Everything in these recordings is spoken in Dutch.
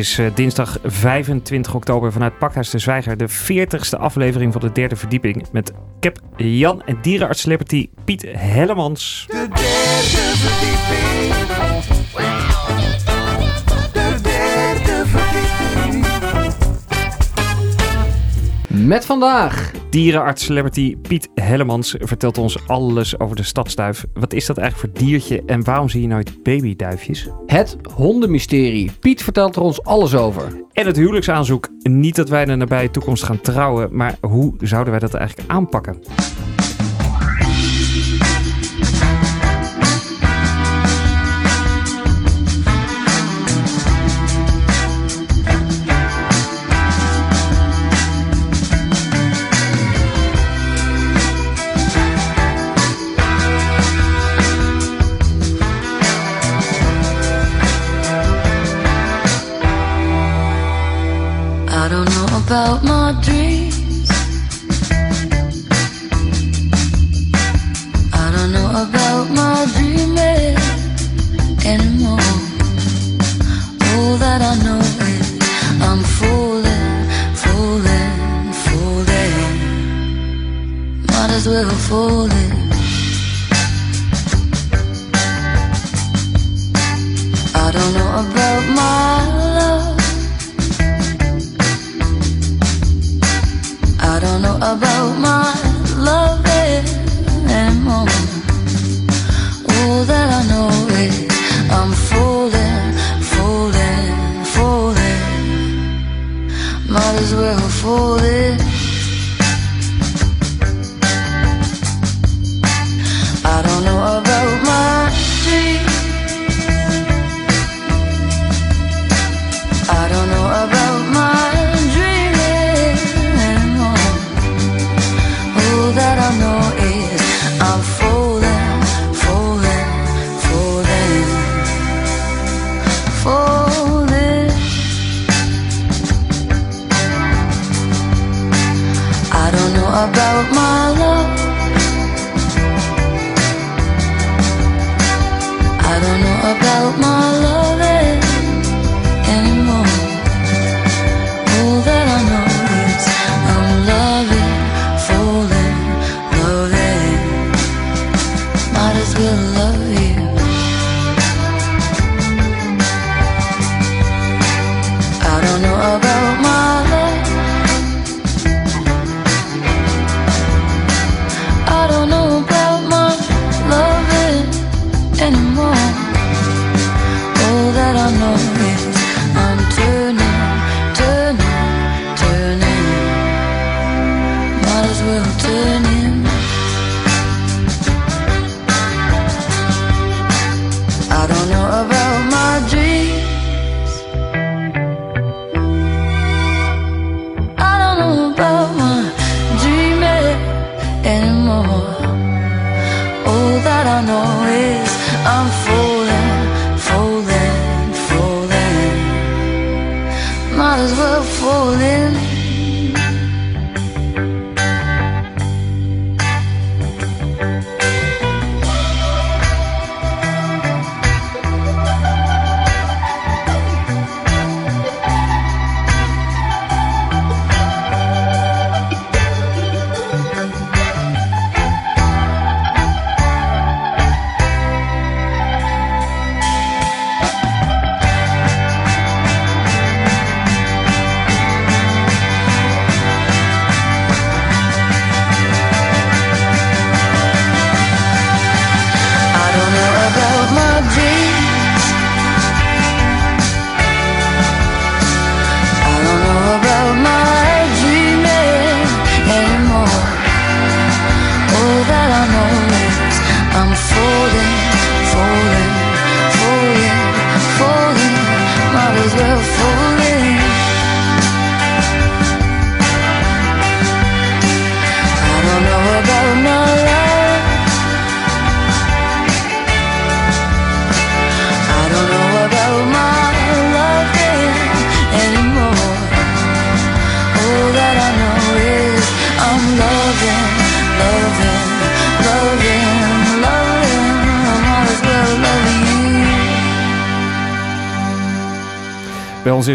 is eh, dinsdag 25 oktober vanuit Pakhuis de Zwijger de 40ste aflevering van de derde verdieping met Cap Jan en dierenarts celebrity Piet Hellemans. De derde verdieping. De derde verdieping. Met vandaag Dierenarts celebrity Piet Hellemans vertelt ons alles over de stadsduif. Wat is dat eigenlijk voor diertje en waarom zie je nooit babyduifjes? Het hondenmysterie. Piet vertelt er ons alles over. En het huwelijksaanzoek. Niet dat wij in de nabije toekomst gaan trouwen, maar hoe zouden wij dat eigenlijk aanpakken?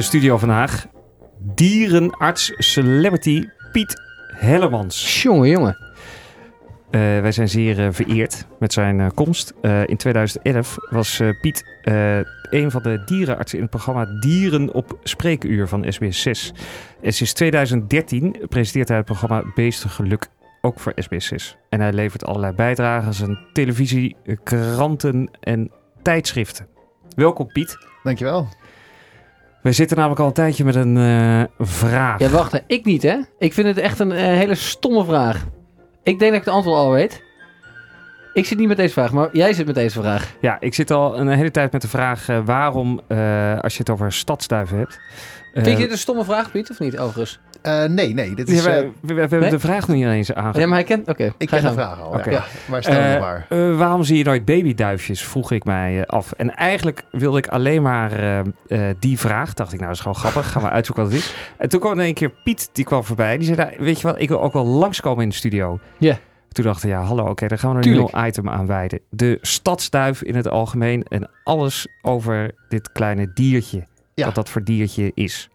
Studio vandaag dierenarts celebrity Piet Hellemans. Jongen, jongen. Eh, wij zijn zeer eh, vereerd met zijn eh, komst. Eh, in 2011 was eh, Piet eh, een van de dierenartsen in het programma Dieren op Spreekuur van SBS 6. En sinds 2013 presenteert hij het programma Beestengeluk ook voor SBS 6. En hij levert allerlei bijdragen aan televisie, kranten en tijdschriften. Welkom Piet. Dankjewel. Wij zitten namelijk al een tijdje met een eh, vraag. Ja, wacht, ik niet, hè? Ik vind het echt een eh, hele stomme vraag. Ik denk dat ik het antwoord al weet. Ik zit niet met deze vraag, maar jij zit met deze vraag. Ja, ik zit al een hele tijd met de vraag eh, waarom, als je het over stadsduiven hebt... Vind je dit een stomme vraag, Piet, of niet, overigens? Eh, nee, nee. Dit ja, is, eh, we, we hebben Nee? de vraag nog niet eens Ja, aangegeven. maar hij kent... Oké, ik ken de vraag al. Oké. Ja, maar stel Eh, maar. eh, waarom zie je nooit babyduifjes, vroeg ik mij eh, af. En eigenlijk wilde ik alleen maar eh, eh, die vraag. Dacht ik, nou, dat is gewoon grappig. Gaan we uitzoeken wat het is. En toen kwam in één keer Piet, die kwam voorbij. Die zei, nou, weet je wat, ik wil ook wel langskomen in de studio. Ja. Toen dachten we, ja, hallo, oké, dan gaan we er een Tuurlijk. nieuw item aan wijden. De stadsduif in het algemeen en alles over dit kleine diertje. Ja. Wat dat voor diertje is.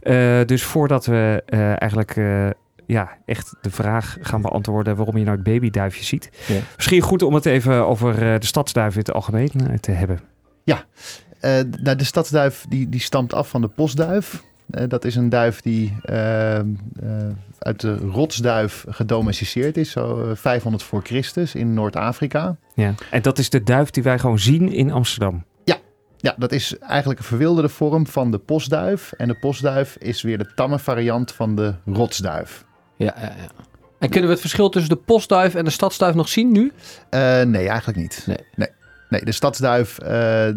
Eh, dus voordat we eh, eigenlijk eh, ja, echt de vraag gaan beantwoorden waarom je nou het babyduifje ziet. Ja. Misschien goed om het even over de stadsduif in het algemeen te hebben. Eh, nou, de stadsduif die, die stamt af van de postduif. Dat is een duif die uit de rotsduif gedomesticeerd is, zo eh, 500 voor Christus in Noord-Afrika. Ja. En dat is de duif die wij gewoon zien in Amsterdam. Ja, dat is eigenlijk een verwilderde vorm van de postduif. En de postduif is weer de tamme variant van de rotsduif. Ja, ja, ja. En kunnen we het verschil tussen de postduif en de stadsduif nog zien nu? Eh, nee, eigenlijk niet. Nee. nee. Nee, de stadsduif, eh,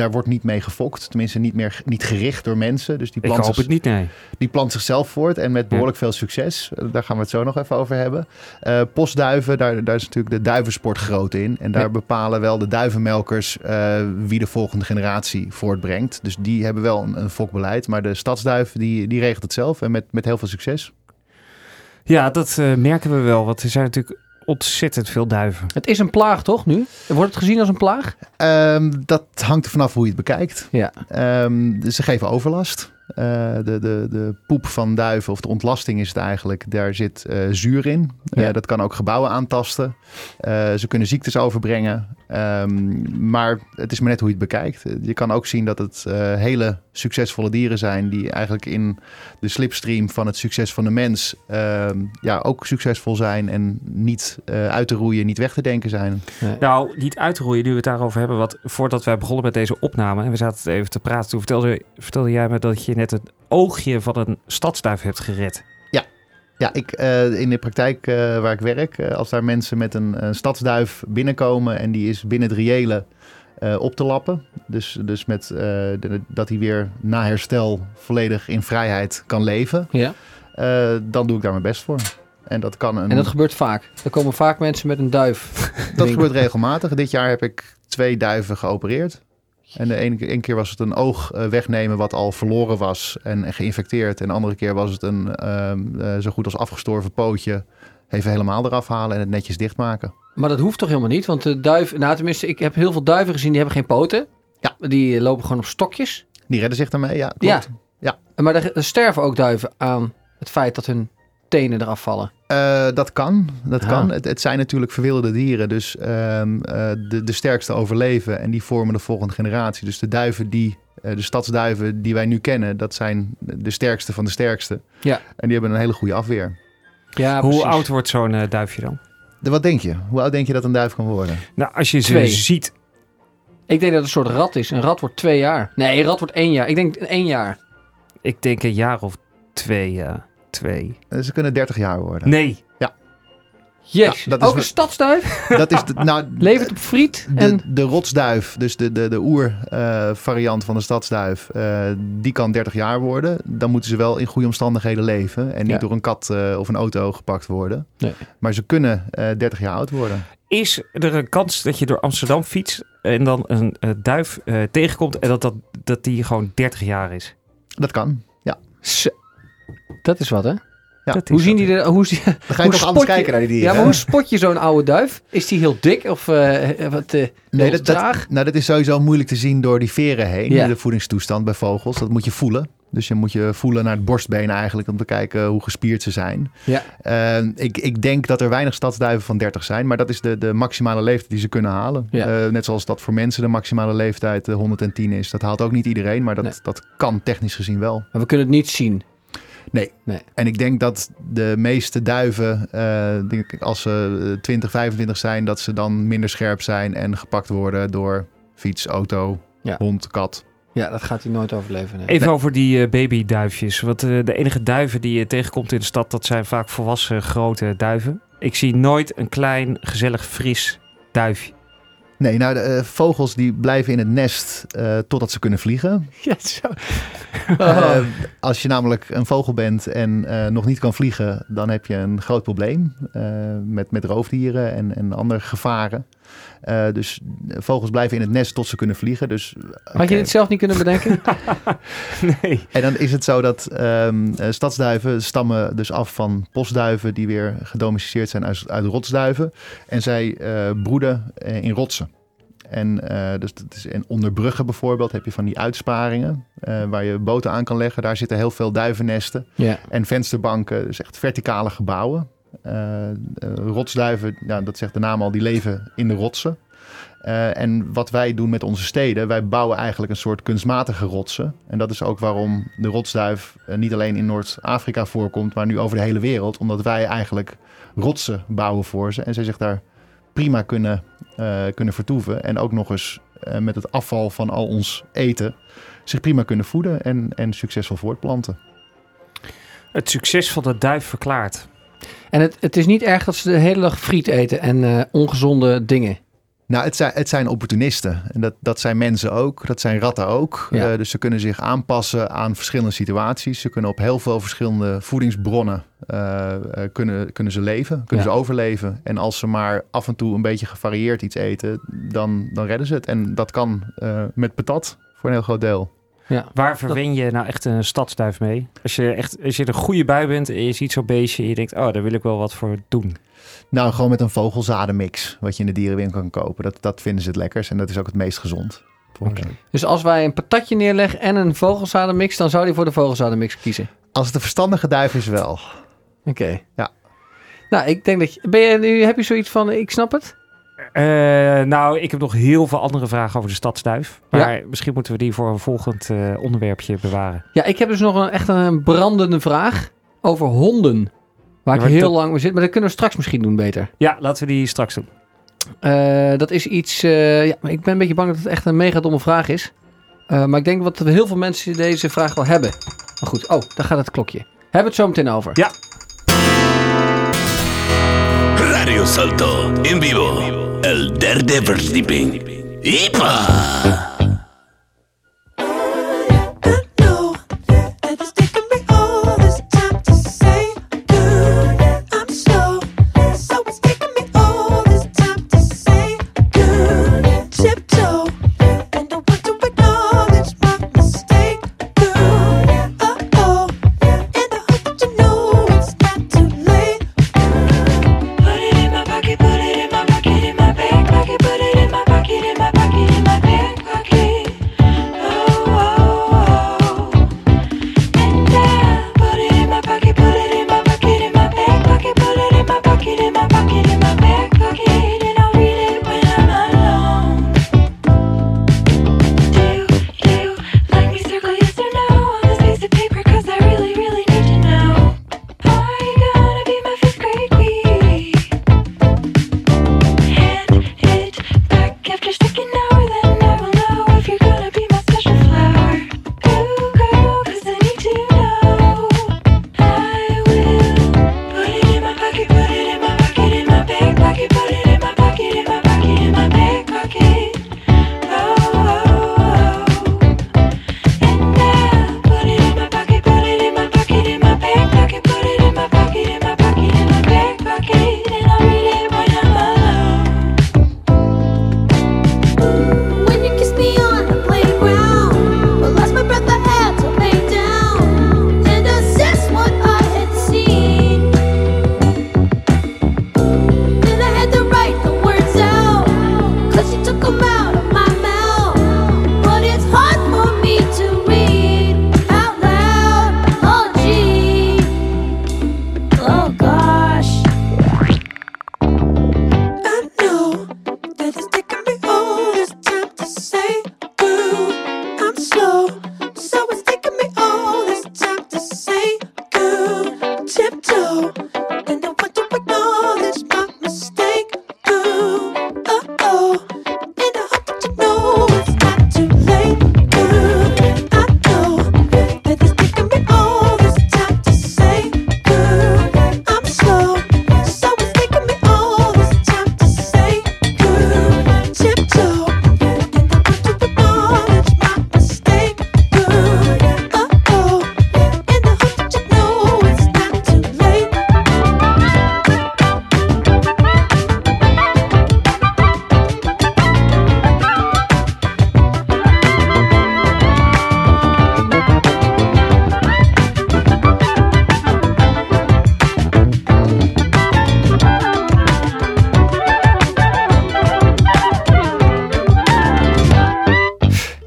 daar wordt niet mee gefokt. Tenminste, niet, meer, niet gericht door mensen. Dus die Ik plant, hoop zich- het niet, nee. die plant zichzelf voort en met behoorlijk veel succes. Eh, Daar gaan we het zo nog even over hebben. Eh, postduiven, daar, daar is natuurlijk de duivensport groot in. En daar Ja. bepalen wel de duivenmelkers eh, wie de volgende generatie voortbrengt. Dus die hebben wel een, een fokbeleid. Maar de stadsduif, die, die regelt het zelf en met, met heel veel succes. Ja, dat merken we wel. Want er zijn natuurlijk ontzettend veel duiven. Het is een plaag, toch, nu? Wordt het gezien als een plaag? Ehm, dat hangt er vanaf hoe je het bekijkt. Ja. Ehm, ze geven overlast. Eh, de, de, de poep van duiven, of de ontlasting is het eigenlijk, daar zit eh, zuur in. Eh, Ja. dat kan ook gebouwen aantasten. Eh, ze kunnen ziektes overbrengen. Ehm, maar het is maar net hoe je het bekijkt. Je kan ook zien dat het eh, hele succesvolle dieren zijn die eigenlijk in de slipstream van het succes van de mens ehm, ja, ook succesvol zijn en niet eh, uit te roeien, niet weg te denken zijn. Nou, niet uitroeien nu we het daarover hebben. Want voordat wij begonnen met deze opname en we zaten even te praten, toen vertelde, vertelde jij me dat je net het oogje van een stadsduif hebt gered. Ja, ik, eh, in de praktijk eh, waar ik werk, eh, als daar mensen met een, een stadsduif binnenkomen en die is binnen het reële op te lappen. Dus, dus met, de- dat hij weer na herstel volledig in vrijheid kan leven. Ja. dan doe ik daar mijn best voor. En dat kan een. En dat gebeurt vaak. Er komen vaak mensen met een duif. dat gebeurt regelmatig. Dit jaar heb ik twee duiven geopereerd. En de ene keer, ene keer was het een oog eh, wegnemen wat al verloren was en geïnfecteerd. En de andere keer was het een ehm, eh, zo goed als afgestorven pootje. Even helemaal eraf halen en het netjes dichtmaken. Maar dat hoeft toch helemaal niet? Want de duif... Nou, tenminste, ik heb heel veel duiven gezien, die hebben geen poten. Ja. Die lopen gewoon op stokjes. Die redden zich daarmee, ja. Klopt. Maar er, er sterven ook duiven aan het feit dat hun tenen eraf vallen. Eh, dat kan, dat kan. Het, het zijn natuurlijk verwilderde dieren, dus ehm, eh, de, de sterkste overleven en die vormen de volgende generatie. Dus de duiven die, eh, de stadsduiven die wij nu kennen, dat zijn de sterkste van de sterkste. Ja. En die hebben een hele goede afweer. Ja, Hoe precies. oud wordt zo'n duifje dan? De, wat denk je? Hoe oud denk je dat een duif kan worden? Nou, als je ze Twee. ziet. Ik denk dat het een soort rat is. Een rat wordt twee jaar. Nee, een rat wordt één jaar. Ik denk één jaar. Ik denk een jaar of twee. ja. Twee. Eh, Ze kunnen 30 jaar worden. Nee. Yes. Ja, dat is ook een stadsduif. Dat is de, nou, Levert op friet. de, En de rotsduif, dus de, de, de oer-variant van de stadsduif, eh, die kan 30 jaar worden. Dan moeten ze wel in goede omstandigheden leven en niet Ja. door een kat eh, of een auto gepakt worden. Nee. Maar ze kunnen eh 30 jaar oud worden. Is er een kans dat je door Amsterdam fietst en dan een eh, duif eh, tegenkomt en dat, dat, dat die gewoon 30 jaar is? Dat kan. Ja. Zo. Dat is wat, hè? Ja, Hoe zien die er... Hoe, Dan ga je toch anders spot je- kijken naar die dieren. Ja, maar hoe spot je zo'n oude duif? Is die heel dik of eh, wat eh Nee, dat, dat, traag? nou, dat is sowieso moeilijk te zien door die veren heen. Ja. De voedingstoestand bij vogels. Dat moet je voelen. Dus je moet je voelen naar het borstbeen eigenlijk om te kijken hoe gespierd ze zijn. Ja. Eh, ik, ik denk dat er weinig stadsduiven van 30 zijn, maar dat is de, de maximale leeftijd die ze kunnen halen. Ja. Eh, net zoals dat voor mensen de maximale leeftijd eh, 110 is. Dat haalt ook niet iedereen, maar dat, Nee. dat kan technisch gezien wel. Maar we kunnen het niet zien. En ik denk dat de meeste duiven, eh, denk ik, als ze eh, 20, 25 zijn, dat ze dan minder scherp zijn en gepakt worden door fiets, auto, Ja. hond, kat. Ja, dat gaat hij nooit overleven. nee. Even over die eh, babyduifjes. Want eh, de enige duiven die je tegenkomt in de stad, dat zijn vaak volwassen grote duiven. Ik zie nooit een klein, gezellig, fris duifje. Nee, nou, de eh, vogels die blijven in het nest eh, totdat ze kunnen vliegen. Ja, zo. Eh, als je namelijk een vogel bent en nog niet kan vliegen, dan heb je een groot probleem met, met roofdieren en, en andere gevaren. Eh, dus vogels blijven in het nest tot ze kunnen vliegen. Dus, Had je dit zelf niet kunnen bedenken? nee. En dan is het zo dat ehm, eh, stadsduiven stammen dus af van postduiven die weer gedomesticeerd zijn uit, uit rotsduiven. En zij eh, broeden eh, in rotsen. En eh, dus dat is in onder bruggen bijvoorbeeld heb je van die uitsparingen eh, waar je boten aan kan leggen. Daar zitten heel veel duivennesten ja. en vensterbanken, dus echt verticale gebouwen. Eh, eh, rotsduiven, dat zegt de naam al, die leven in de rotsen. Eh, en wat wij doen met onze steden, wij bouwen eigenlijk een soort kunstmatige rotsen. En dat is ook waarom de rotsduif niet alleen in Noord-Afrika voorkomt, maar nu over de hele wereld. Omdat wij eigenlijk rotsen bouwen voor ze en zij zich daar prima kunnen, kunnen vertoeven. En ook nog eens met het afval van al ons eten zich prima kunnen voeden en, en succesvol voortplanten. Het succes van de duif verklaart. En het, het is niet erg dat ze de hele dag friet eten en eh, ongezonde dingen. Nou, het zijn, het zijn opportunisten. En dat, dat zijn mensen ook. Dat zijn ratten ook. Ja. Eh, dus ze kunnen zich aanpassen aan verschillende situaties. Ze kunnen op heel veel verschillende voedingsbronnen eh, kunnen, kunnen ze leven, kunnen Ja. ze overleven. En als ze maar af en toe een beetje gevarieerd iets eten, dan, dan redden ze het. En dat kan met patat voor een heel groot deel. Ja. Waar verwen je nou echt een stadsduif mee? Als je echt als je een goede bui bent en je ziet zo'n beestje en je denkt, oh, daar wil ik wel wat voor doen. Nou, gewoon met een vogelzadenmix, wat je in de dierenwinkel kan kopen. Dat, dat vinden ze het lekkers en dat is ook het meest gezond. Oké. Dus als wij een patatje neerleggen en een vogelzadenmix, dan zou hij voor de vogelzadenmix kiezen. Als het een verstandige duif is wel. Oké. Ja. Nou, ik denk dat je, ben je nu, heb je zoiets van, ik snap het? Eh, nou, ik heb nog heel veel andere vragen over de stadsduif. Maar misschien moeten we die voor een volgend eh, onderwerpje bewaren. Ja, ik heb dus nog een, echt een brandende vraag over honden. Waar Ja, ik heel dat- lang mee zit, maar dat kunnen we straks misschien doen beter. Ja, laten we die straks doen. Eh, dat is iets, eh, ja, maar ik ben een beetje bang dat het echt een mega domme vraag is. Eh, maar ik denk dat heel veel mensen deze vraag wel hebben. Maar goed, oh, daar gaat het klokje. Hebben we het zo meteen over. Ja. Radio Salto en vivo. El derde verdieping. ¡Ipa!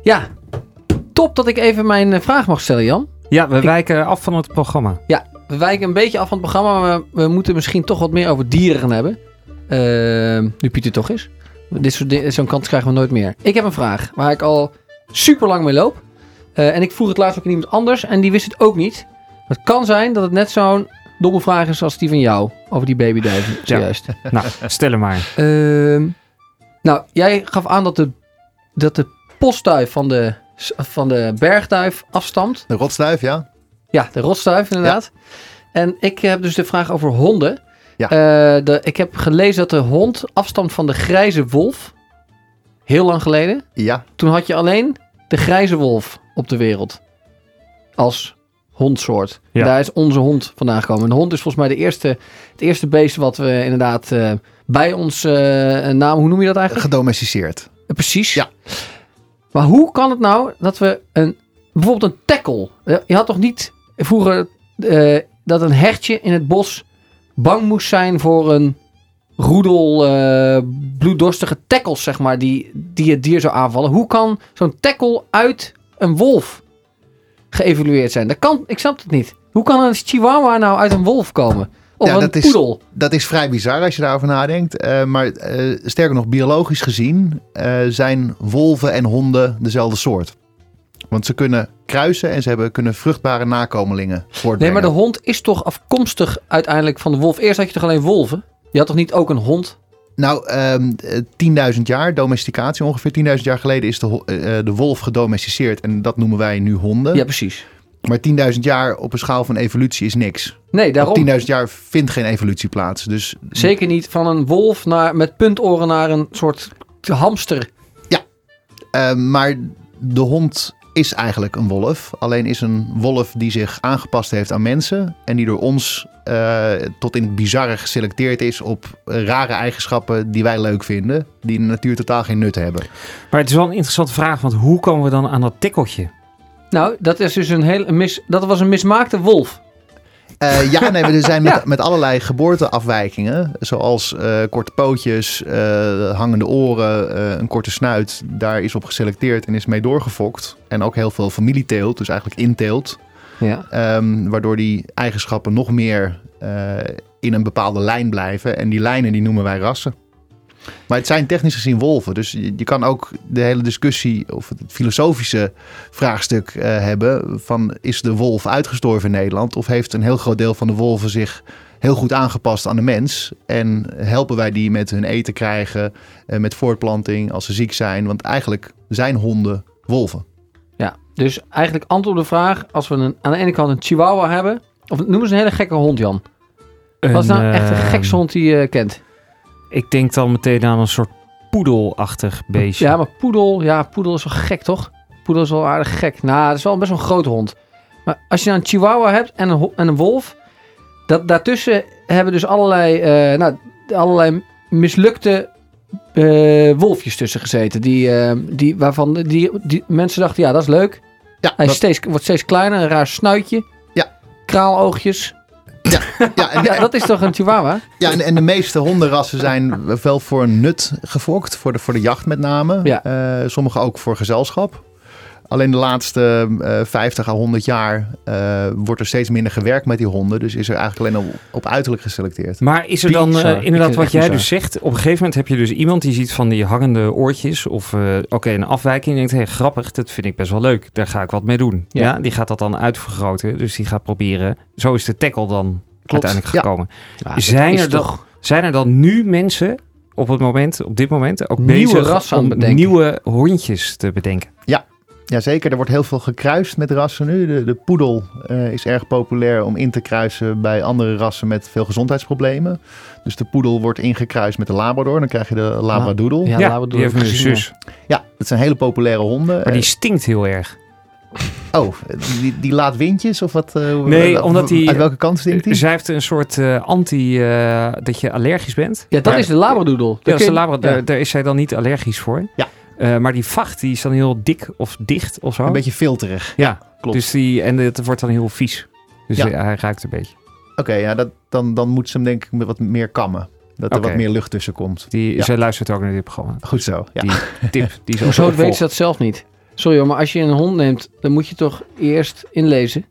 Ja, top dat ik even mijn eh, vraag mag stellen, Jan. Ja, we Ik- wijken af van het programma. We wijken een beetje af van het programma, maar we, we moeten misschien toch wat meer over dieren gaan hebben. Ehm, nu Pieter toch is. Dit soort Zo'n kans krijgen we nooit meer. Ik heb een vraag waar ik al super lang mee loop. Eh, en ik vroeg het laatst ook aan iemand anders en die wist het ook niet. Het kan zijn dat het net zo'n domme vraag is als die van jou over die babyduiven. Zojuist. Nou, stel hem maar. Ehm, nou, jij gaf aan dat de, dat de postduif van de, van de bergduif afstamt. De rotstuif, ja. Ja, de rotstuif inderdaad. En ik heb dus de vraag over honden. Ja. Eh, de, ik heb gelezen dat de hond afstamt van de grijze wolf. Heel lang geleden. Ja, Toen had je alleen de grijze wolf op de wereld. Als hondsoort. Ja. Daar is onze hond vandaan gekomen. En de hond is volgens mij de eerste, het eerste beest wat we inderdaad eh, bij ons eh, naam... Hoe noem je dat eigenlijk? gedomesticeerd. Precies. Ja. Maar hoe kan het nou dat we een, bijvoorbeeld een tackle. eh, Je had toch niet vroeger eh, dat een hertje in het bos bang moest zijn voor een roedel eh, bloeddorstige tackles, zeg maar, die, die het dier zou aanvallen. Hoe kan zo'n tackle uit een wolf geëvalueerd zijn? Dat kan, ik snap het niet. Hoe kan een chihuahua nou uit een wolf komen? Of Ja, een dat is-? Dat is vrij bizar als je daarover nadenkt. Eh, maar eh, sterker nog, biologisch gezien eh, zijn wolven en honden dezelfde soort. Want ze kunnen kruisen en ze hebben, kunnen vruchtbare nakomelingen Nee, voortbrengen. maar de hond is toch afkomstig uiteindelijk van de wolf. Eerst had je toch alleen wolven? Je had toch niet ook een hond? Nou, ehm, eh, 10.000 jaar domesticatie ongeveer. 10.000 jaar geleden is de, de wolf gedomesticeerd en dat noemen wij nu honden. Ja, precies. Maar 10.000 jaar op een schaal van evolutie is niks. Nee, Op daarom. 10.000 jaar vindt geen evolutie plaats. Dus Zeker niet van een wolf naar, met puntoren naar een soort hamster. Eh, maar de hond is eigenlijk een wolf. Alleen is een wolf die zich aangepast heeft aan mensen. En die door ons eh, tot in het bizarre geselecteerd is op rare eigenschappen die wij leuk vinden. Die in de natuur totaal geen nut hebben. Maar het is wel een interessante vraag, want hoe komen we dan aan dat tikkeltje? Nou, dat is dus een heel mis, dat was een mismaakte wolf. Eh, ja, nee, er zijn met, Ja. met allerlei geboorteafwijkingen. Zoals eh, korte pootjes, eh, hangende oren, een korte snuit. Daar is op geselecteerd en is mee doorgefokt. En ook heel veel familieteelt, dus eigenlijk inteelt. Ja. Ehm, waardoor die eigenschappen nog meer in een bepaalde lijn blijven. En die lijnen die noemen wij rassen. Maar het zijn technisch gezien wolven. Dus je, je kan ook de hele discussie of het filosofische vraagstuk eh, hebben van is de wolf uitgestorven in Nederland? Of heeft een heel groot deel van de wolven zich heel goed aangepast aan de mens? En helpen wij die met hun eten krijgen, eh, met voortplanting als ze ziek zijn? Want eigenlijk zijn honden wolven. ja. Dus eigenlijk antwoord op de vraag, als we een, aan de ene kant een chihuahua hebben, of noem eens een hele gekke hond, Jan. Wat is nou echt de Een, gekste hond die je kent? Ik denk dan meteen aan een soort poedelachtig beestje. Ja, maar poedel, ja, poedel is wel gek, toch? Poedel is wel aardig gek. Nou, dat is wel best wel een grote hond. Maar als je nou een chihuahua hebt en een, en een wolf, dat, daartussen hebben dus allerlei, eh, nou, allerlei mislukte eh, wolfjes tussen gezeten. Die, eh, die, waarvan die, die mensen dachten, ja, dat is leuk. Ja, Hij dat- steeds, wordt steeds kleiner, een raar snuitje. Ja. Kraaloogjes. Ja, en, Ja, dat is toch een chihuahua? Ja, en, en de meeste hondenrassen zijn wel voor een nut gefokt. Voor de, voor de jacht met name. Ja. Eh, sommige ook voor gezelschap. Alleen de laatste eh 50 à 100 jaar eh, wordt er steeds minder gewerkt met die honden. Dus is er eigenlijk alleen op, op uiterlijk geselecteerd. Maar is er dan eh, inderdaad wat jij dus zegt? Op een gegeven moment heb je dus iemand die ziet van die hangende oortjes of eh, oké, een afwijking. En denkt, hé, hey, grappig, dat vind ik best wel leuk. Daar ga ik wat mee doen. Ja. Ja. die gaat dat dan uitvergroten. Dus die gaat proberen. Zo is de tackle dan uiteindelijk Ja. gekomen. Ja, dat Zijn er dan- toch... Zijn er dan nu mensen op het moment, op dit moment, ook Nieuwe bezig rassen aan om bedenken? nieuwe hondjes te bedenken? Jazeker, er wordt heel veel gekruist met rassen nu. De, de poedel eh, is erg populair om in te kruisen bij andere rassen met veel gezondheidsproblemen. Dus de poedel wordt ingekruist met de labrador. Dan krijg je de labradoodle. Ja, Ja, we die heeft een zus. dat zijn hele populaire honden. Maar die Eh, stinkt heel erg. oh, die, die laat windjes of wat? eh, Nee, omdat die- Uit welke kant stinkt die? Zij heeft een soort eh, anti, eh, dat je allergisch bent. Ja, dat Maar- is de labradoodle. Ja, dat is de Ja. daar is zij dan niet allergisch voor. Ja. Eh, maar die vacht die is dan heel dik of dicht of zo. Een beetje filterig. Ja, klopt. Dus die, en het wordt dan heel vies. Dus Ja. hij- hij ruikt een beetje. Oké, ja, dat, dan, dan moet ze hem denk ik met wat meer kammen. Dat er wat meer lucht tussen komt. Die, Ja. Zij luistert ook naar dit programma. Goed zo. Ja. Die tip, die Hoezo weet ze dat zelf niet? Sorry hoor, maar als je een hond neemt, dan moet je toch eerst inlezen.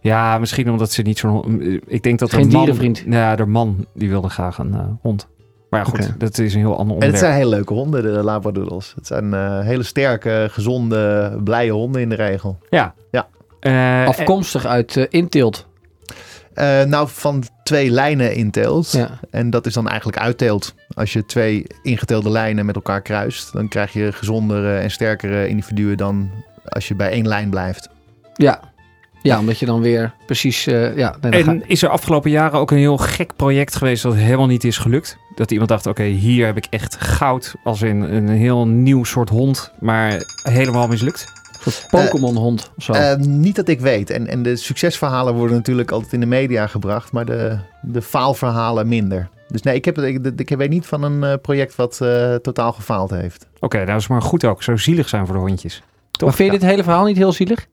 Ja, misschien omdat ze niet zo'n... hond- Ik denk dat Geen de man, dierenvriend. Ja, de man die wilde graag een eh, hond. Maar ja, goed, dat is een heel ander En onderwerp. het zijn hele leuke honden, de Labradoodles. Het zijn eh, hele sterke, gezonde, blije honden in de regel. Ja. Ja. Eh, Afkomstig uit eh Inteelt. Eh, nou, van twee lijnen inteelt. Ja. En dat is dan eigenlijk uitteelt. Als je twee ingeteelde lijnen met elkaar kruist, dan krijg je gezondere en sterkere individuen dan als je bij één lijn blijft. Ja. Ja, omdat je dan weer precies... eh, ja, nee, ga- En is er afgelopen jaren ook een heel gek project geweest dat helemaal niet is gelukt? Dat iemand dacht, oké, hier heb ik echt goud als in een heel nieuw soort hond, maar helemaal mislukt? Pokémon hond of zo. Eh, niet dat ik weet. En, en de succesverhalen worden natuurlijk altijd in de media gebracht, maar de, de faalverhalen minder. Dus nee, ik, heb, ik, ik weet niet van een eh, project wat eh, totaal gefaald heeft. Oké, nou is maar goed ook. Zo zielig zijn voor de hondjes. Toch? maar vind je dit hele verhaal niet heel zielig?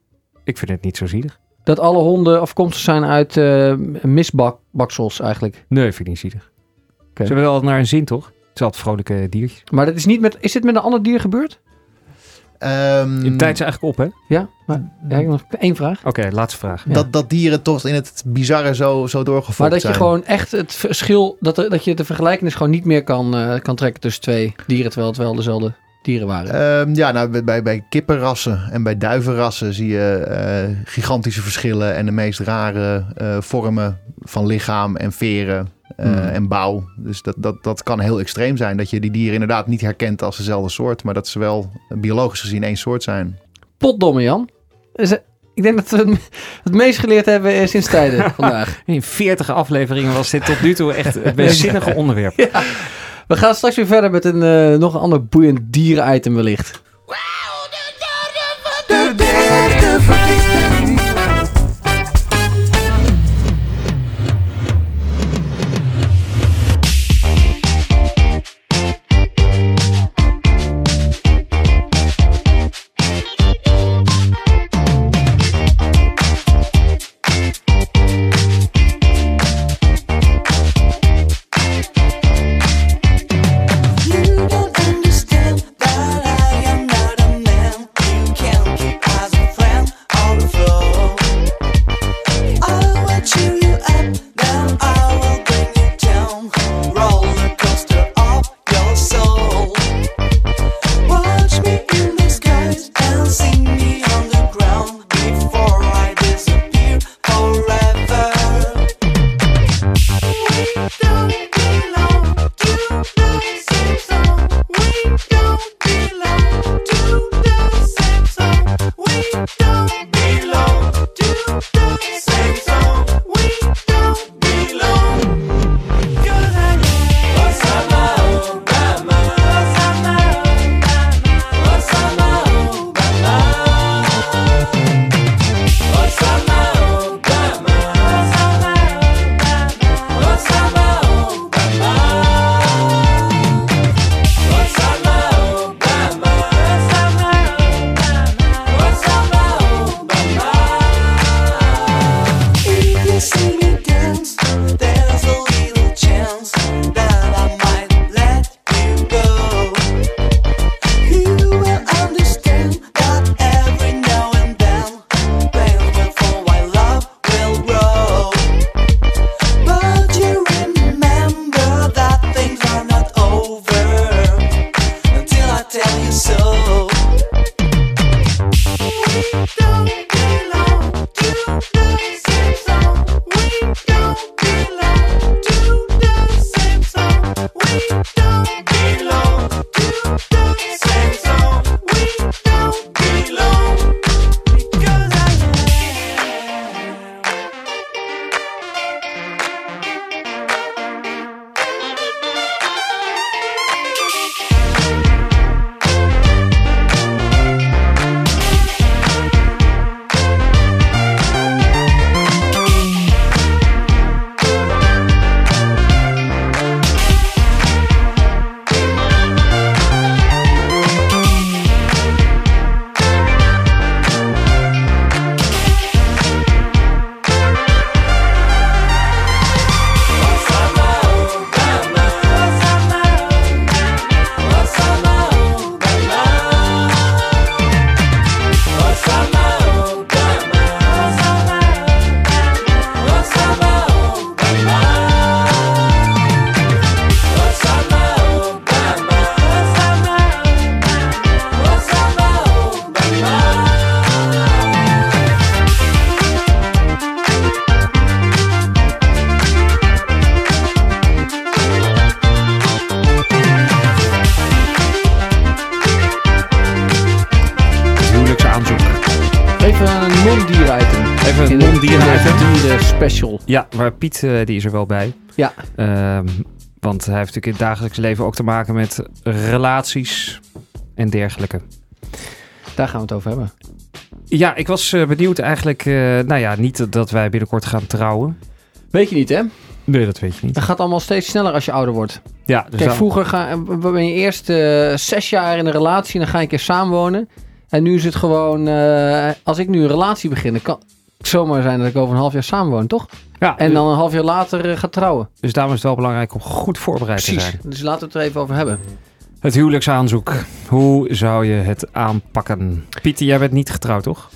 Ik vind het niet zo zielig. Dat alle honden afkomstig zijn uit eh misbaksels eigenlijk. Nee, vind ik niet zielig. Oké. Ze hebben wel naar een zin, toch? Het is altijd vrolijke diertjes. Maar dat is niet met... Is dit met een ander dier gebeurd? Ehm, Je tijd is eigenlijk op, hè? Ja? Maar, ja, ik heb nog één vraag. Oké, laatste vraag. Ja. dat, dat dieren toch in het bizarre zo, zo doorgevoerd Maar dat je zijn. gewoon echt het verschil... Dat, er- dat je de vergelijkenis gewoon niet meer kan, eh, kan trekken tussen twee dieren... terwijl het wel dezelfde dieren waren. Ehm, ja, nou, bij- bij, kippenrassen en bij duivenrassen zie je eh, gigantische verschillen en de meest rare eh, vormen van lichaam en veren eh, Hmm. en bouw. Dus dat, dat, dat kan heel extreem zijn. Dat je die dieren inderdaad niet herkent als dezelfde soort, maar dat ze wel biologisch gezien één soort zijn. Potdomme, Jan. Is het- ik denk dat we het, het meest geleerd hebben sinds tijden vandaag. In 40 afleveringen was dit tot nu toe echt het meest zinnige onderwerp. We gaan straks weer verder met een eh, nog een ander boeiend dieren-item wellicht. Piet eh, die is er wel bij. Ja. Ehm, want hij heeft natuurlijk in het dagelijks leven ook te maken met relaties en dergelijke. Daar gaan we het over hebben. Ja, ik was eh, benieuwd eigenlijk. eh, nou ja, niet dat wij binnenkort gaan trouwen. Weet je niet, hè? Nee, dat weet je niet. Het gaat allemaal steeds sneller als je ouder wordt. Ja, dus Kijk, dan- vroeger ga, ben je eerst zes jaar in een relatie en dan ga je een keer samenwonen. En nu is het gewoon, als ik nu een relatie begin, dan kan zomaar zijn dat ik over een half jaar samenwoon, toch? ja, En dan een half jaar later eh, ga trouwen. dus daarom is het wel belangrijk om goed voorbereid te Precies. zijn. Dus laten we het er even over hebben. Het huwelijksaanzoek. Hoe zou je het aanpakken? Pieter, jij bent niet getrouwd, toch?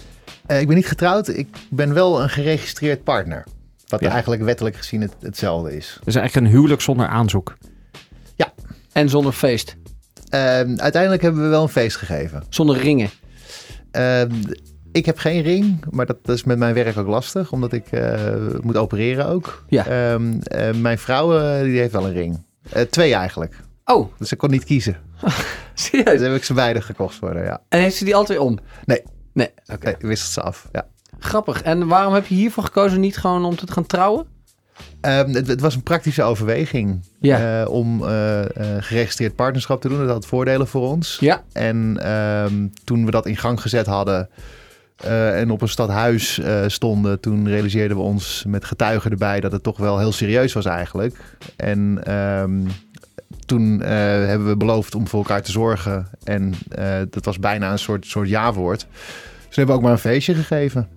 Eh, ik ben niet getrouwd. Ik ben wel een geregistreerd partner. Wat Ja. eigenlijk wettelijk gezien het, hetzelfde is. Dus eigenlijk een huwelijk zonder aanzoek. En zonder feest. Ehm, uiteindelijk hebben we wel een feest gegeven. Zonder ringen. Ehm, ik heb geen ring, maar dat, dat is met mijn werk ook lastig, omdat ik eh, moet opereren ook. Ja. Ehm, eh, mijn vrouw eh, die heeft wel een ring. Twee eigenlijk. Oh, Dus ik kon niet kiezen. serieus? Dus heb ik ze beide gekocht voor haar, ja. En heeft ze die altijd om? Nee. Nee, oké. Nee, wisselt ze af, ja. Grappig. En waarom heb je hiervoor gekozen niet gewoon om te gaan trouwen? Ehm, het, het was een praktische overweging Ja. om eh, geregistreerd partnerschap te doen. Dat had voordelen voor ons. Ja. En ehm, toen we dat in gang gezet hadden eh, en op een stadhuis eh, stonden, toen realiseerden we ons met getuigen erbij dat het toch wel heel serieus was eigenlijk. En ehm, toen eh, hebben we beloofd om voor elkaar te zorgen. En dat was bijna een soort, soort ja-woord. Dus hebben we ook maar een feestje gegeven.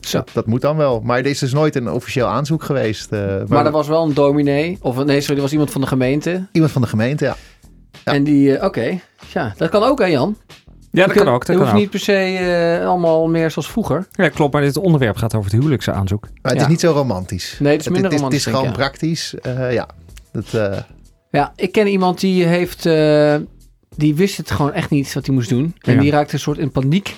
Zo. Dat, dat moet dan wel. Maar er is dus nooit een officieel aanzoek geweest. eh, Maar er was wel een dominee. Of nee, sorry, er was iemand van de gemeente. Iemand van de gemeente, ja. Ja. En die, oké. Ja, dat kan ook hè Jan? Ja, dat kan ook. Dat Het kan hoeft ook. niet per se eh, allemaal meer zoals vroeger. Ja, klopt. Maar dit onderwerp gaat over het huwelijksaanzoek. Maar het Ja. is niet zo romantisch. Nee, het is minder het, romantisch, Het is gewoon ja. praktisch. eh, ja. Dat, eh, Ja, ik ken iemand die heeft... eh, die wist het gewoon echt niet wat hij moest doen. En Ja. die raakte een soort in paniek.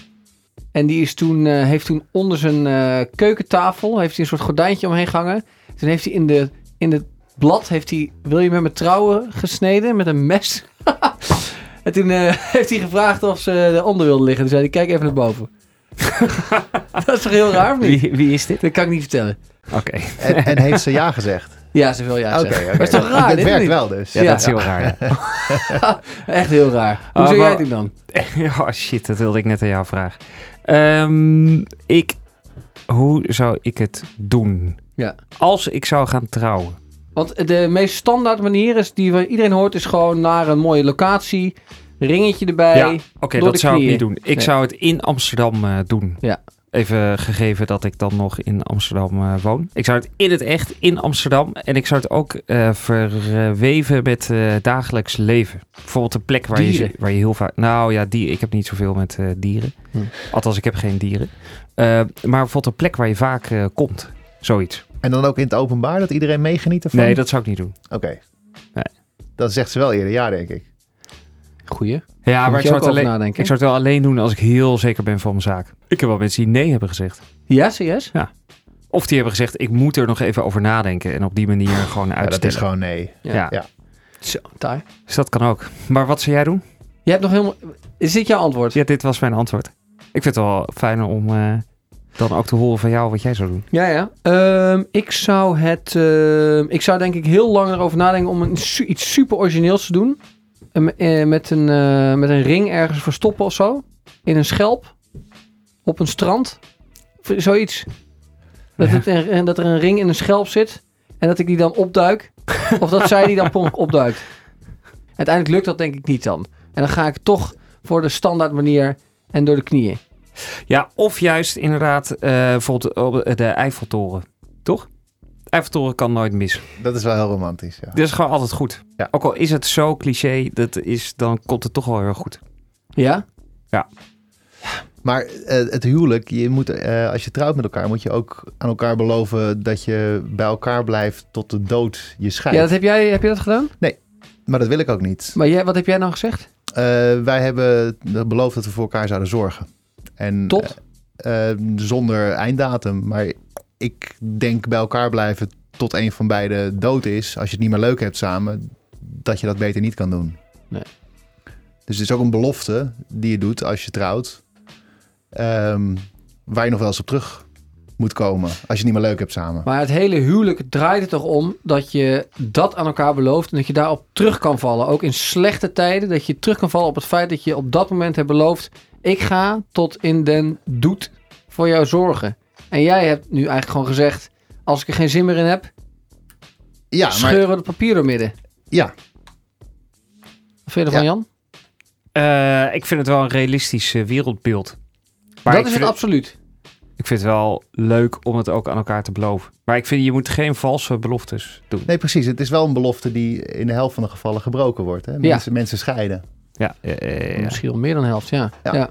En die is toen, eh, heeft toen onder zijn eh, keukentafel... heeft hij een soort gordijntje omheen gehangen. Toen heeft hij in, de, in het blad... Heeft hij, wil je met me trouwen gesneden met een mes? en toen eh, heeft hij gevraagd of ze eronder wilde liggen. Toen zei hij, kijk even naar boven. dat is toch heel raar of niet? Wie, wie is dit? Dat kan ik niet vertellen. Oké. en, en heeft ze ja gezegd? Ja, ze wil ja Oké, zeggen. oké. Maar is toch raar? Het dit, werkt wel dus. Ja, dat is heel raar. Ja. Echt heel raar. Hoe zou maar- jij het dan? Ja, shit, dat wilde ik net aan jou vragen. Ehm, ik, hoe zou ik het doen? Ja. Als ik zou gaan trouwen. Want de meest standaard manier is die iedereen hoort is gewoon naar een mooie locatie, ringetje erbij. ja, oké, dat zou ik niet doen. Ik Nee. zou het in Amsterdam eh, doen. Ja. Even gegeven dat ik dan nog in Amsterdam eh, woon. Ik zou het in het echt in Amsterdam. En ik zou het ook eh, verweven met dagelijks leven. Bijvoorbeeld een plek waar je, waar je heel vaak... Nou ja, die, ik heb niet zoveel met dieren. Hm. Althans, ik heb geen dieren. Maar bijvoorbeeld een plek waar je vaak komt. Zoiets. En dan ook in het openbaar, dat iedereen meegeniet ervan? Nee, dat zou ik niet doen. Oké. Nee. Dat zegt ze wel eerder ja, denk ik. Goeie. Ja, Daar maar ik je zou, het over alleen, nadenken. ik zou het wel alleen doen als ik heel zeker ben van mijn zaak. Ik heb wel mensen die nee hebben gezegd. Ja, serieus? Of die hebben gezegd, ik moet er nog even over nadenken. En op die manier gewoon Ja, uitstellen. dat is gewoon nee. Ja. Ja. Zo, taai. Dus dat kan ook. Maar wat zou jij doen? Je hebt nog helemaal... Is dit jouw antwoord? Ja, dit was mijn antwoord. Ik vind het wel fijn om eh, dan ook te horen van jou wat jij zou doen. Ja, ja. Ehm, ik zou het... ehm, ik zou denk ik heel lang erover nadenken om een, iets super origineels te doen. Ehm, eh, met, een, eh, met een ring ergens verstoppen of zo. In een schelp. Op een strand. Zoiets. Dat, Ja. het, er- en dat er een ring in een schelp zit. En dat ik die dan opduik. of dat zij die dan opduikt. Uiteindelijk lukt dat denk ik niet dan. En dan ga ik toch voor de standaard manier en door de knieën. Ja, of juist inderdaad eh, bijvoorbeeld op de Eiffeltoren. Toch? De Eiffeltoren kan nooit mis. Dat is wel heel romantisch, ja. Dit is gewoon altijd goed. Ja. Ook al is het zo cliché, dat is, dan komt het toch wel heel goed. Ja? Maar eh, het huwelijk, je moet, eh, als je trouwt met elkaar, moet je ook aan elkaar beloven dat je bij elkaar blijft tot de dood je scheidt. Ja, dat heb, jij, heb je dat gedaan? Maar dat wil ik ook niet. Maar jij, wat heb jij nou gezegd? Eh, wij hebben beloofd dat we voor elkaar zouden zorgen. En, Tot? eh, eh, zonder einddatum. Maar ik denk bij elkaar blijven tot een van beiden dood is. Als je het niet meer leuk hebt samen, dat je dat beter niet kan doen. Nee. Dus het is ook een belofte die je doet als je trouwt. ehm, waar je nog wel eens op terug moet komen als je het niet meer leuk hebt samen. Maar het hele huwelijk draait er toch om dat je dat aan elkaar belooft en dat je daarop terug kan vallen. Ook in slechte tijden, dat je terug kan vallen op het feit dat je op dat moment hebt beloofd: ik ga tot in den doet voor jou zorgen. En jij hebt nu eigenlijk gewoon gezegd: als ik er geen zin meer in heb, Ja, maar scheuren we het papier door midden. ja, Wat vind je ervan, Ja. Jan? Eh, ik vind het wel een realistisch eh, wereldbeeld. Maar dat is het absoluut. Ik vind het wel leuk om het ook aan elkaar te beloven. Maar ik vind, je moet geen valse beloftes doen. nee precies. Het is wel een belofte die in de helft van de gevallen gebroken wordt. Hè? Mensen, mensen scheiden. Ja, eh. Misschien wel meer dan de helft, ja. Ja. ja.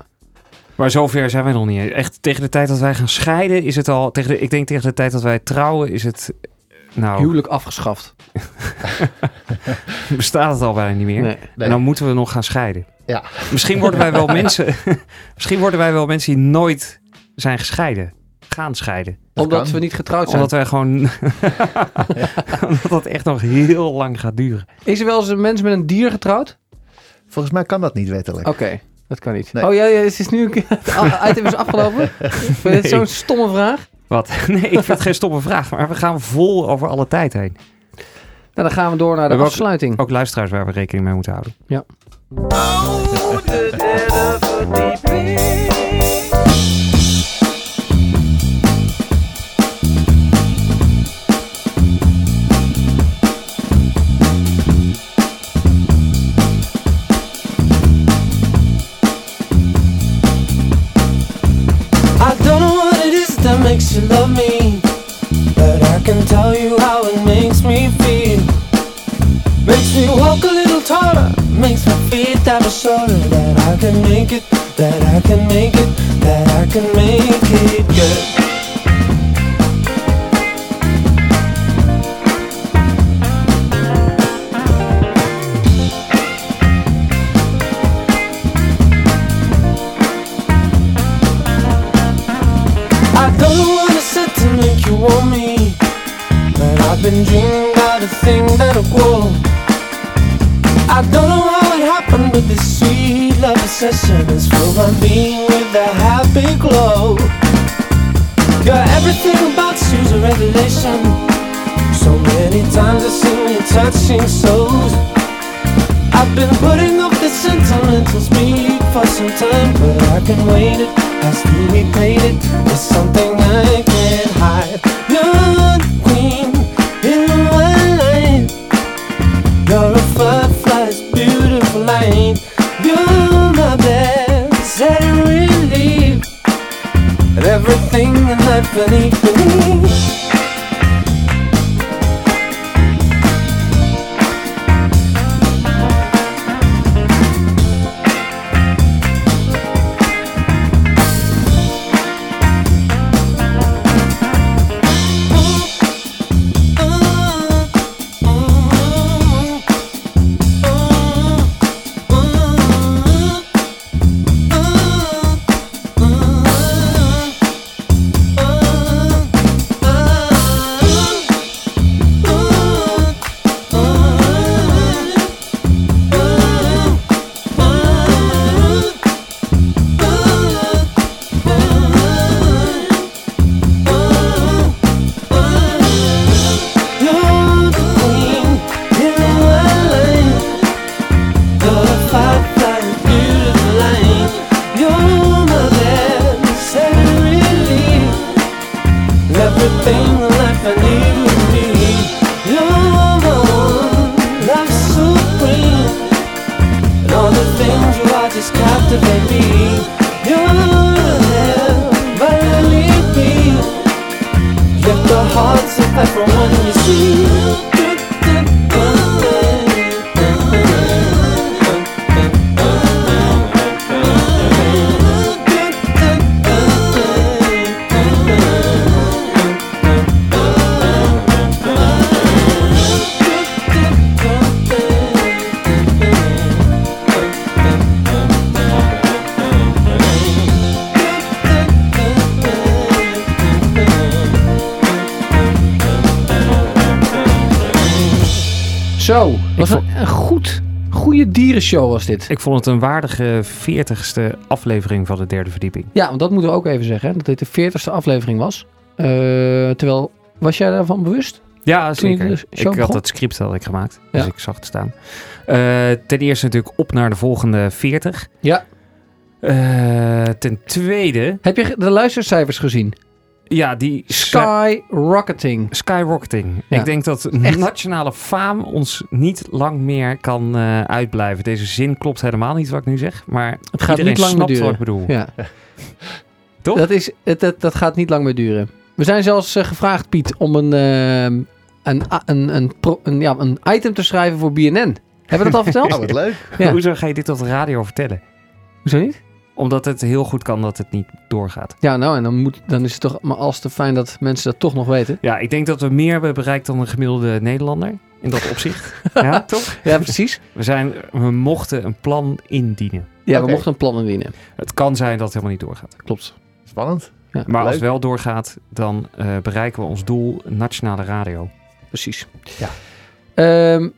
Maar zover zijn wij nog niet. Echt tegen de tijd dat wij gaan scheiden is het al... Tegen de, ik denk tegen de tijd dat wij trouwen is het... Nou, Huwelijk afgeschaft. bestaat het al bijna niet meer. Nee. En dan moeten we nog gaan scheiden. Ja. Misschien worden wij wel mensen... misschien worden wij wel mensen die nooit zijn gescheiden. Gaan scheiden. Omdat kan. we niet getrouwd zijn. Omdat wij gewoon... Omdat dat echt nog heel lang gaat duren. Is er wel eens een mens met een dier getrouwd? Volgens mij kan dat niet wettelijk. Oké, dat kan niet. Nee. Oh ja, ja, het is nu een keer- het item is afgelopen. Vind dit zo'n stomme vraag? Wat? Nee, ik vind het geen stomme vraag. Maar we gaan vol over alle tijd heen. Nou, dan gaan we door naar de afsluiting. Ook luisteraars waar we rekening mee moeten houden. I love me, but I can tell you how it makes me feel. Makes me walk a little taller, makes me feel that I'm sure that I can make it, that I can make it, that I can make it good. Everything about you's a revelation. So many times I've seen you touching souls. I've been putting off the sentimental speed for some time, but I can wait it. Has to be painted. It's something I can't hide. In goed, goede dierenshow was dit. Ik vond het een waardige 40ste aflevering van de derde verdieping. Ja, want dat moeten we ook even zeggen. hè, Dat dit de 40ste aflevering was. Eh, terwijl, was jij daarvan bewust? Ja, zeker. Ik had dat script had ik gemaakt, Ja. dus ik zag het staan. Eh, ten eerste natuurlijk op naar de volgende 40. Ja. Eh, ten tweede, Heb je de luistercijfers gezien? Ja, die sky Skyrocketing. skyrocketing. Ja. Ik denk dat Echt. nationale faam ons niet lang meer kan eh, uitblijven. Deze zin klopt helemaal niet wat ik nu zeg, maar Het gaat niet lang meer duren. wat ik bedoel. Ja. Toch? Dat, is, het, dat, dat gaat niet lang meer duren. We zijn zelfs eh, gevraagd, Piet, om een, ehm, een, een, een, pro- een, ja, een item te schrijven voor BNN. Hebben we dat al verteld? Oh, wat leuk. Ja. Hoezo ga je dit op de radio vertellen? Hoezo niet? Omdat het heel goed kan dat het niet doorgaat. Ja, nou, en dan, moet, dan is het toch maar als te fijn dat mensen dat toch nog weten. Ja, ik denk dat we meer hebben bereikt dan een gemiddelde Nederlander. In dat opzicht. ja, toch? Ja, precies. We, zijn, we mochten een plan indienen. Ja, we mochten een plan indienen. Het kan zijn dat het helemaal niet doorgaat. Klopt. Spannend. Ja, Maar als het wel doorgaat, dan eh, bereiken we ons doel nationale radio. precies. Ja. Ehm,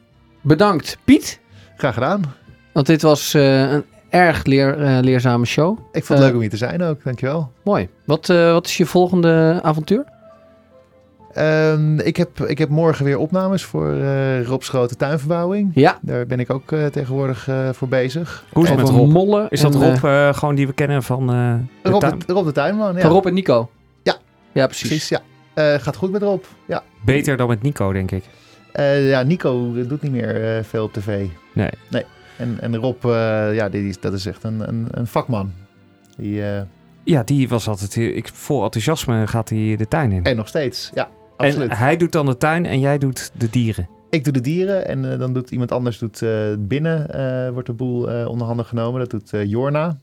bedankt, Piet. Graag gedaan. Want dit was eh, een erg leer, eh, leerzame show. Ik vond Eh, het leuk om hier te zijn ook. Dankjewel. Mooi. Wat, eh, wat is je volgende avontuur? Ehm, ik, heb, ik heb morgen weer opnames voor eh Rob's grote tuinverbouwing. Ja, Daar ben ik ook eh, tegenwoordig eh, voor bezig. Hoe is het met Rob? mollen. Is dat Rob eh, eh, gewoon die we kennen van eh de Rob, tuin? de, Rob de tuinman, ja. Van Rob en Nico. Ja. Ja, precies. Precies, ja. Eh, gaat goed met Rob. Ja, Beter dan met Nico, denk ik. Eh, ja Nico doet niet meer eh, veel op tv. Nee. Nee. En, en Rob, eh, ja, die, dat is echt een, een, een vakman. Die, eh, Ja, die was altijd... Ik, vol enthousiasme gaat hij de tuin in. en nog steeds, ja, absoluut. En hij doet dan de tuin en jij doet de dieren. Ik doe de dieren en eh, dan doet iemand anders doet, binnen, wordt de boel onder handen genomen. Dat doet Jorna.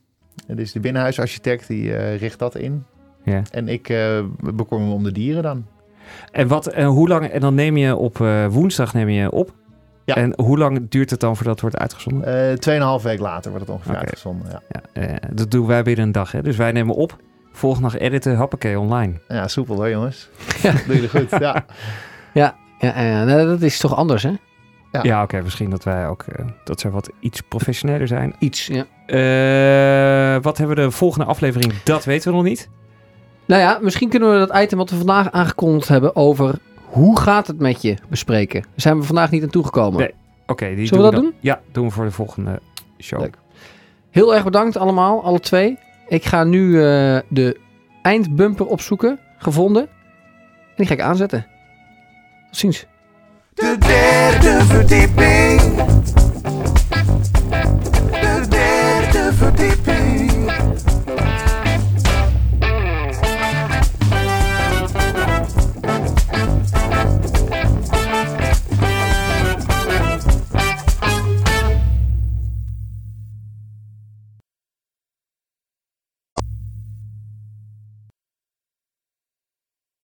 Dat is de binnenhuisarchitect, die richt dat in. Ja. En ik bekom me om de dieren dan. En, wat, en hoe lang... En dan neem je op woensdag neem je op. Ja. En hoe lang duurt het dan voordat het wordt uitgezonden? Eh Tweeënhalf week later wordt het ongeveer uitgezonden. Ja. Ja, eh, dat doen wij binnen een dag. Hè? Dus wij nemen op. Volgende dag editen, hoppakee, online. ja, soepel hoor jongens. Doe jullie goed, ja. Ja, ja, ja nou, dat is toch anders, hè? Ja. Ja, oké. misschien dat wij ook... eh, dat zij wat iets professioneler zijn. Iets, ja. Eh, wat hebben we de volgende aflevering? Dat weten we nog niet. Nou ja, misschien kunnen we dat item wat we vandaag aangekondigd hebben over hoe gaat het met je bespreken. Daar zijn we vandaag niet aan toegekomen. Nee. Oké, die Zullen we doen dat dan- Ja, doen we voor de volgende show. Leuk. Heel erg bedankt allemaal, alle twee. Ik ga nu eh, de eindbumper opzoeken, gevonden. En die ga ik aanzetten. Tot ziens. De derde verdieping.